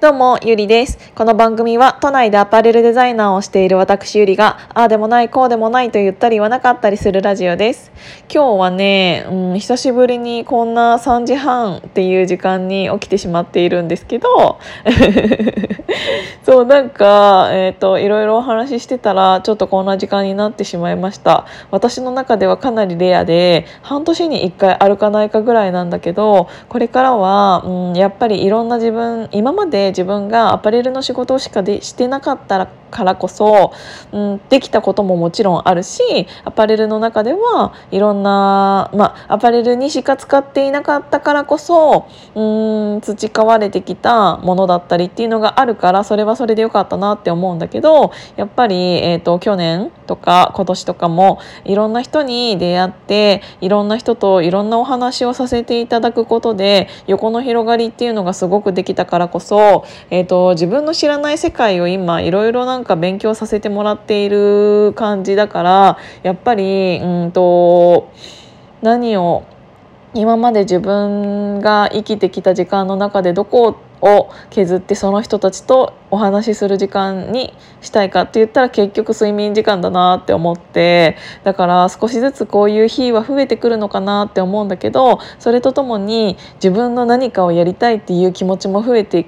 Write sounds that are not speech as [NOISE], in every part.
どうも、ゆりです。この番組は都内でアパレルデザイナーをしている私ゆりが、ああでもない、こうでもないと言ったり言わなかったりするラジオです。今日はね、うん、久しぶりにこんな3時半っていう時間に起きてしまっているんですけど、[LAUGHS] そう、なんか、えっ、ー、と、いろいろお話ししてたら、ちょっとこんな時間になってしまいました。私の中ではかなりレアで、半年に1回あるかないかぐらいなんだけど、これからは、うん、やっぱりいろんな自分、今まで自分がアパレルの仕事しかでしてなかったらからこそ、うん、できたことももちろんあるしアパレルの中ではいろんな、まあ、アパレルにしか使っていなかったからこそうん培われてきたものだったりっていうのがあるからそれはそれでよかったなって思うんだけどやっぱり、えーと、去年とか今年とかもいろんな人に出会っていろんな人といろんなお話をさせていただくことで横の広がりっていうのがすごくできたからこそ、えーと、自分の知らない世界を今いろいろなんか勉強させてもらっている感じだからやっぱりうんと何を今まで自分が生きてきた時間の中でどこを削ってその人たちとお話しする時間にしたいかって言ったら結局睡眠時間だなって思ってだから少しずつこういう日は増えてくるのかなって思うんだけどそれとともに自分の何かをやりたいっていう気持ちも増えて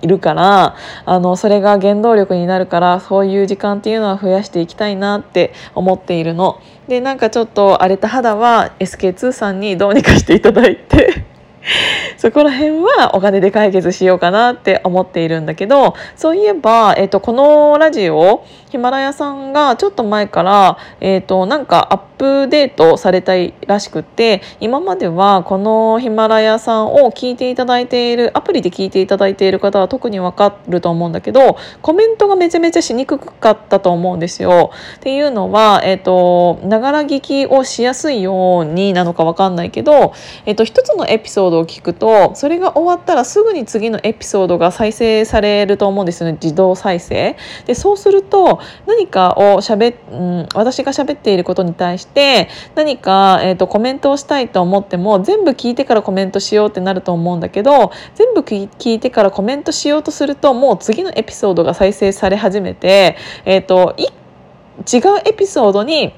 いるからあのそれが原動力になるからそういう時間っていうのは増やしていきたいなって思っているの。でなんかちょっと荒れた肌は SK2 さんにどうにかしていただいて [LAUGHS] そこら辺はお金で解決しようかなって思っているんだけどそういえば、えーと、このラジオヒマラヤさんがちょっと前から、えーと、なんかアップデートされたいらしくて今まではこのヒマラヤさんを聞いていただいているアプリで聞いていただいている方は特にわかると思うんだけどコメントがめちゃめちゃしにくかったと思うんですよ。っていうのはえっ、とながら聞きをしやすいようになのかわかんないけど、えっ、ー、と一つのエピソードを聞くとそれが終わったらすぐに次のエピソードが再生されると思うんですよね自動再生。でそうすると何かをしゃべ、うん、私が喋っていることに対して何か、えーと、コメントをしたいと思っても全部聞いてからコメントしようってなると思うんだけど全部聞いてからコメントしようとするともう次のエピソードが再生され始めて、えーと違うエピソードに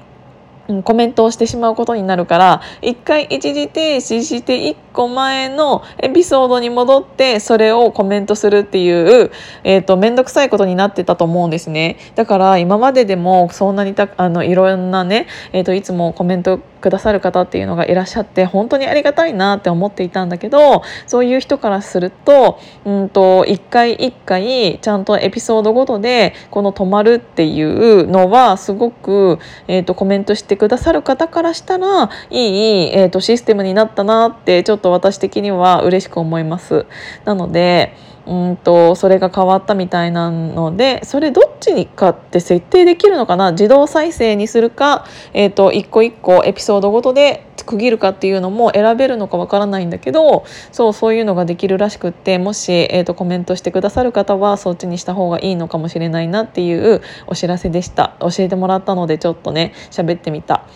コメントをしてしまうことになるから一回一時停止して一個前のエピソードに戻ってそれをコメントするっていう、えーと、面倒くさいことになってたと思うんですね。だから今まででもそんなにたあのいろんなね、えーといつもコメントくださる方っていうのがいらっしゃって本当にありがたいなって思っていたんだけどそういう人からするとうんと一回一回ちゃんとエピソードごとでこの止まるっていうのはすごく、えーと、コメントしてくださる方からしたらいい、えーとシステムになったなってちょっとと私的には嬉しく思います。なのでうんとそれが変わったみたいなのでそれどっちにかって設定できるのかな？自動再生にするか、えーと、一個一個エピソードごとで区切るかっていうのも選べるのかわからないんだけどそうそういうのができるらしくってもし、えーとコメントしてくださる方はそっちにした方がいいのかもしれないなっていうお知らせでした教えてもらったのでちょっとね喋ってみた。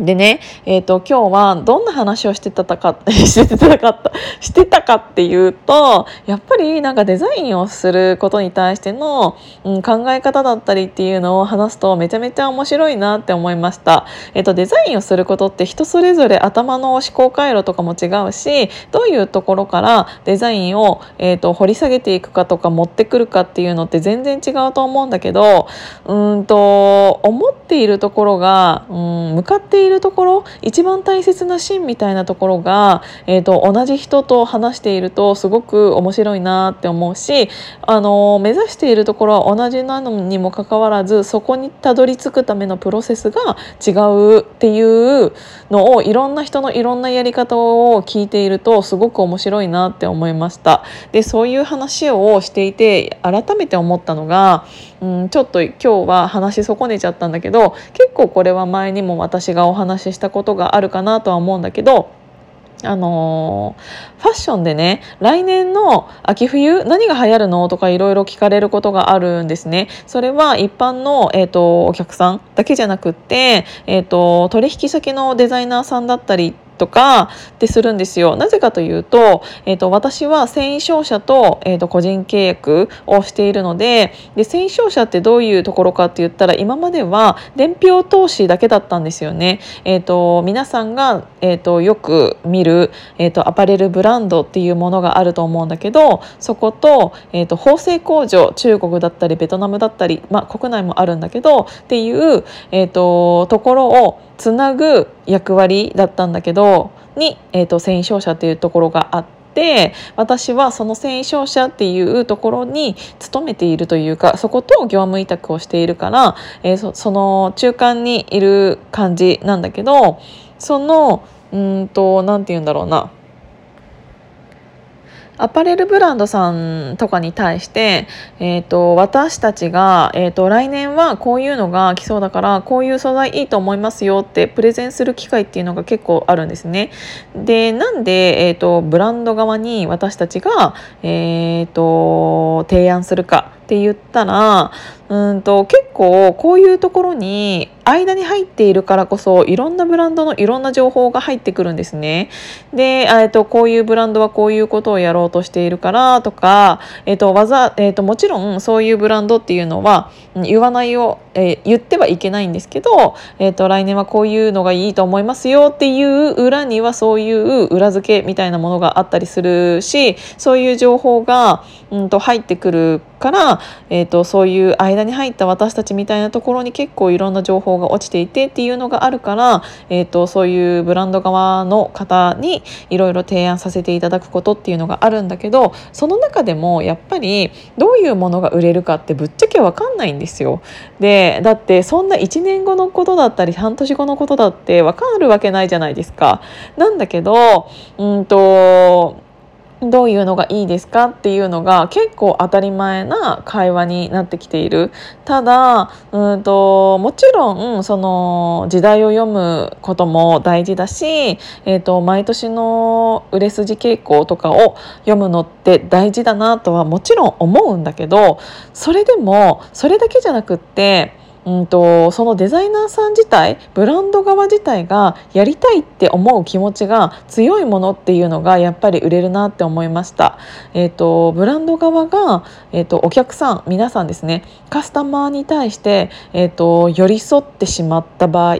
でね、えーと、今日はどんな話をしてたか [LAUGHS] してたかったしてたかっていうとやっぱりなんかデザインをすることに対しての、うん、考え方だったりっていうのを話すとめちゃめちゃ面白いなって思いました、えーと、デザインをすることって人それぞれ頭の思考回路とかも違うしどういうところからデザインを、えーと、掘り下げていくかとか持ってくるかっていうのって全然違うと思うんだけどうんと思っているところが、うん、向かっているるところ一番大切なシーンみたいなところが、えーと、同じ人と話しているとすごく面白いなって思うしあの目指しているところは同じなのにもかかわらずそこにたどり着くためのプロセスが違うっていうのをいろんな人のいろんなやり方を聞いているとすごく面白いなって思いました。でそういう話をしていて改めて思ったのが、うん、ちょっと今日は話し損ねちゃったんだけど結構これは前にも私がお話ししたことがあるかなとは思うんだけどあのー、ファッションでね来年の秋冬何が流行るのとかいろいろ聞かれることがあるんですね。それは一般の、えーと、お客さんだけじゃなくって、えーと、取引先のデザイナーさんだったりとかってするんですよ。なぜかというと,、えーと、私は繊維商社と,、えーと個人契約をしているのでで繊維商社ってどういうところかって言ったら今までは伝票投資だけだったんですよね。えーと、皆さんが、えーと、よく見る、えーと、アパレルブランドっていうものがあると思うんだけどそこと,、えー、と縫製工場中国だったりベトナムだったり、まあ、国内もあるんだけどっていう、えー、とところをつなぐ役割だったんだけどに、えー、と繊維商社っていうところがあって。私はその繊維商社っていうところに勤めているというかそこと業務委託をしているから、えー、そその中間にいる感じなんだけどそのうんと何て言うんだろうなアパレルブランドさんとかに対して、えーと、私たちが、えーと、来年はこういうのが来そうだからこういう素材いいと思いますよってプレゼンする機会っていうのが結構あるんですね。でなんで、えーと、ブランド側に私たちが、えー、と提案するかって言ったらうんと結構こういうところに間に入っているからこそいろんなブランドのいろんな情報が入ってくるんですね。で、えっと、こういうブランドはこういうことをやろうとしているからとか、えっとわざえっと、もちろんそういうブランドっていうのは言わないよ、えー、言ってはいけないんですけど、えっと、来年はこういうのがいいと思いますよっていう裏にはそういう裏付けみたいなものがあったりするしそういう情報が、うん、と入ってくるから、えーと、そういう間に入った私たちみたいなところに結構いろんな情報が落ちていてっていうのがあるから、えーと、そういうブランド側の方にいろいろ提案させていただくことっていうのがあるんだけどその中でもやっぱりどういうものが売れるかってぶっちゃけ分かんないんですよ。でだってそんな1年後のことだったり半年後のことだって分かるわけないじゃないですか。なんだけどうんとどういうのがいいですかっていうのが結構当たり前な会話になってきている。ただうんともちろんその時代を読むことも大事だし、えーと、毎年の売れ筋傾向とかを読むのって大事だなとはもちろん思うんだけどそれでもそれだけじゃなくってうんとそのデザイナーさん自体ブランド側自体がやりたいって思う気持ちが強いものっていうのがやっぱり売れるなって思いました。えーと、ブランド側が、えーと、お客さん皆さんですねカスタマーに対して、えーと寄り添ってしまった場合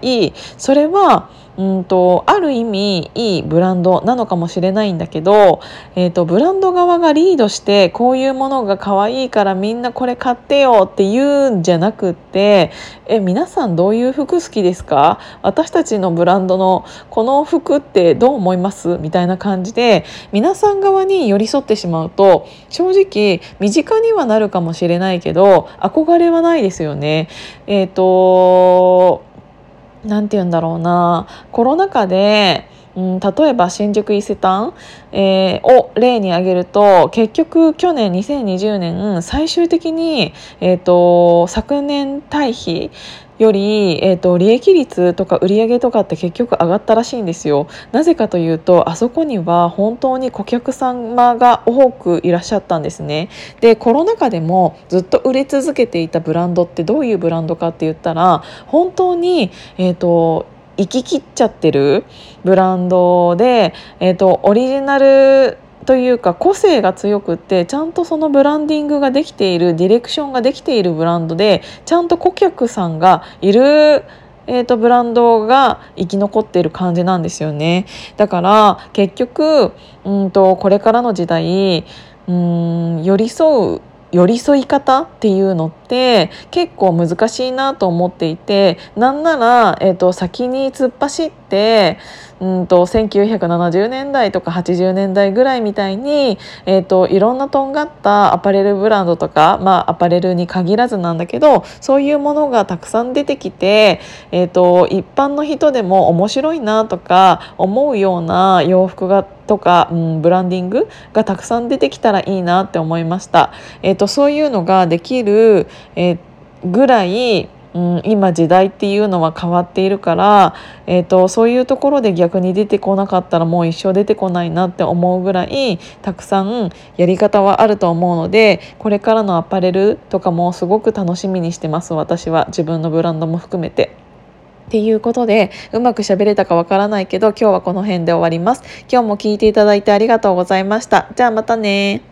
それはうんとある意味いいブランドなのかもしれないんだけど、えーと、ブランド側がリードしてこういうものが可愛いからみんなこれ買ってよって言うんじゃなくってえ皆さんどういう服好きですか？私たちのブランドのこの服ってどう思います？みたいな感じで皆さん側に寄り添ってしまうと正直身近にはなるかもしれないけど憧れはないですよね。えーと何て言うんだろうな。コロナ禍でうん、例えば新宿伊勢丹、えー、を例に挙げると結局去年2020年最終的に、えーと、昨年対比より、えーと、利益率とか売上とかって結局上がったらしいんですよ。なぜかというとあそこには本当に顧客様が多くいらっしゃったんですね。でコロナ禍でもずっと売れ続けていたブランドってどういうブランドかって言ったら本当に、えーと行ききっちゃってるブランドで、えーと、オリジナルというか個性が強くってちゃんとそのブランディングができているディレクションができているブランドでちゃんと顧客さんがいるえーと、ブランドが生き残っている感じなんですよね。だから結局うんとこれからの時代うん寄り添う寄り添い方っていうのって結構難しいなと思っていてなんなら、えーと、先に突っ走ってうんと1970年代とか80年代ぐらいみたいに、えーと、いろんなとんがったアパレルブランドとか、まあ、アパレルに限らずなんだけどそういうものがたくさん出てきて、えーと一般の人でも面白いなとか思うような洋服がとか、うん、ブランディングがたくさん出てきたらいいなって思いました。えーと、そういうのができる、えー、ぐらいうん、今時代っていうのは変わっているから、えーと、そういうところで逆に出てこなかったらもう一生出てこないなって思うぐらいたくさんやり方はあると思うのでこれからのアパレルとかもすごく楽しみにしてます私は自分のブランドも含めて。っていうことでうまく喋れたかわからないけど今日はこの辺で終わります。今日も聞いていただいてありがとうございました。じゃあまたね